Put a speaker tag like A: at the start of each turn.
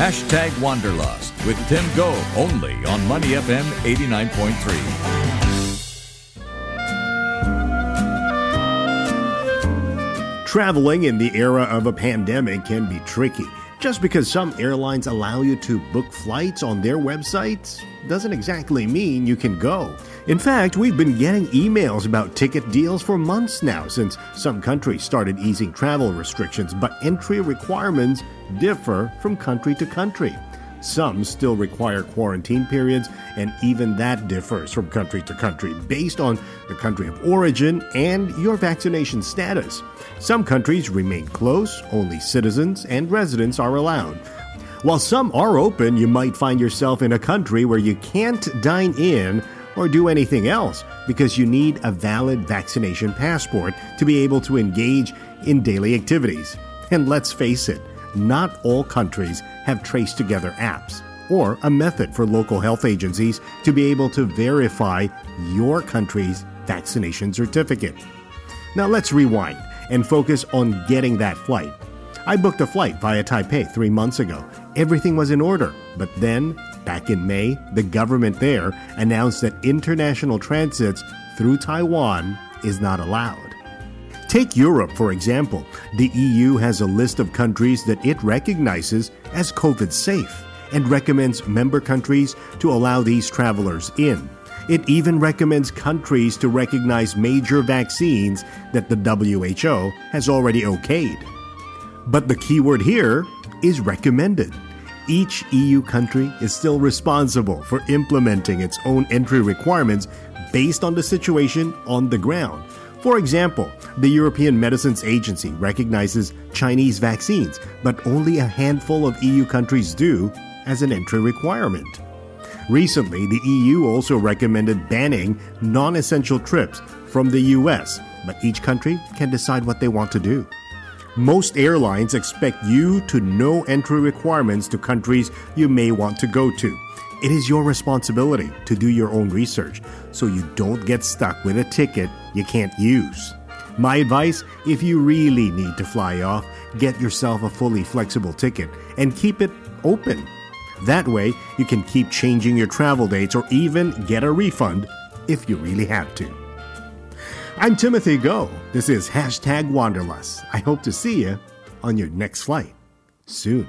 A: Hashtag Wanderlust with Tim Go only on Money FM 89.3.
B: Traveling in the era of a pandemic can be tricky. Just because some airlines allow you to book flights on their websites doesn't exactly mean you can go. In fact, we've been getting emails about ticket deals for months now since some countries started easing travel restrictions, but entry requirements differ from country to country. Some still require quarantine periods, and even that differs from country to country based on the country of origin and your vaccination status. Some countries remain closed, only citizens and residents are allowed. While some are open, you might find yourself in a country where you can't dine in or do anything else because you need a valid vaccination passport to be able to engage in daily activities. And let's face it, not all countries have TraceTogether apps or a method for local health agencies to be able to verify your country's vaccination certificate. Now let's rewind and focus on getting that flight. I booked a flight via Taipei three months ago. Everything was in order, but then, back in May, the government there announced that international transits through Taiwan is not allowed. Take Europe, for example. The EU has a list of countries that it recognizes as COVID safe and recommends member countries to allow these travelers in. It even recommends countries to recognize major vaccines that the WHO has already okayed. But the key word here is recommended. Each EU country is still responsible for implementing its own entry requirements based on the situation on the ground. For example, the European Medicines Agency recognizes Chinese vaccines, but only a handful of EU countries do as an entry requirement. Recently, the EU also recommended banning non essential trips from the US, but each country can decide what they want to do. Most airlines expect you to know entry requirements to countries you may want to go to. It is your responsibility to do your own research so you don't get stuck with a ticket you can't use. My advice if you really need to fly off, get yourself a fully flexible ticket and keep it open. That way, you can keep changing your travel dates or even get a refund if you really have to. I'm Timothy Go. This is hashtag Wanderlust. I hope to see you on your next flight soon.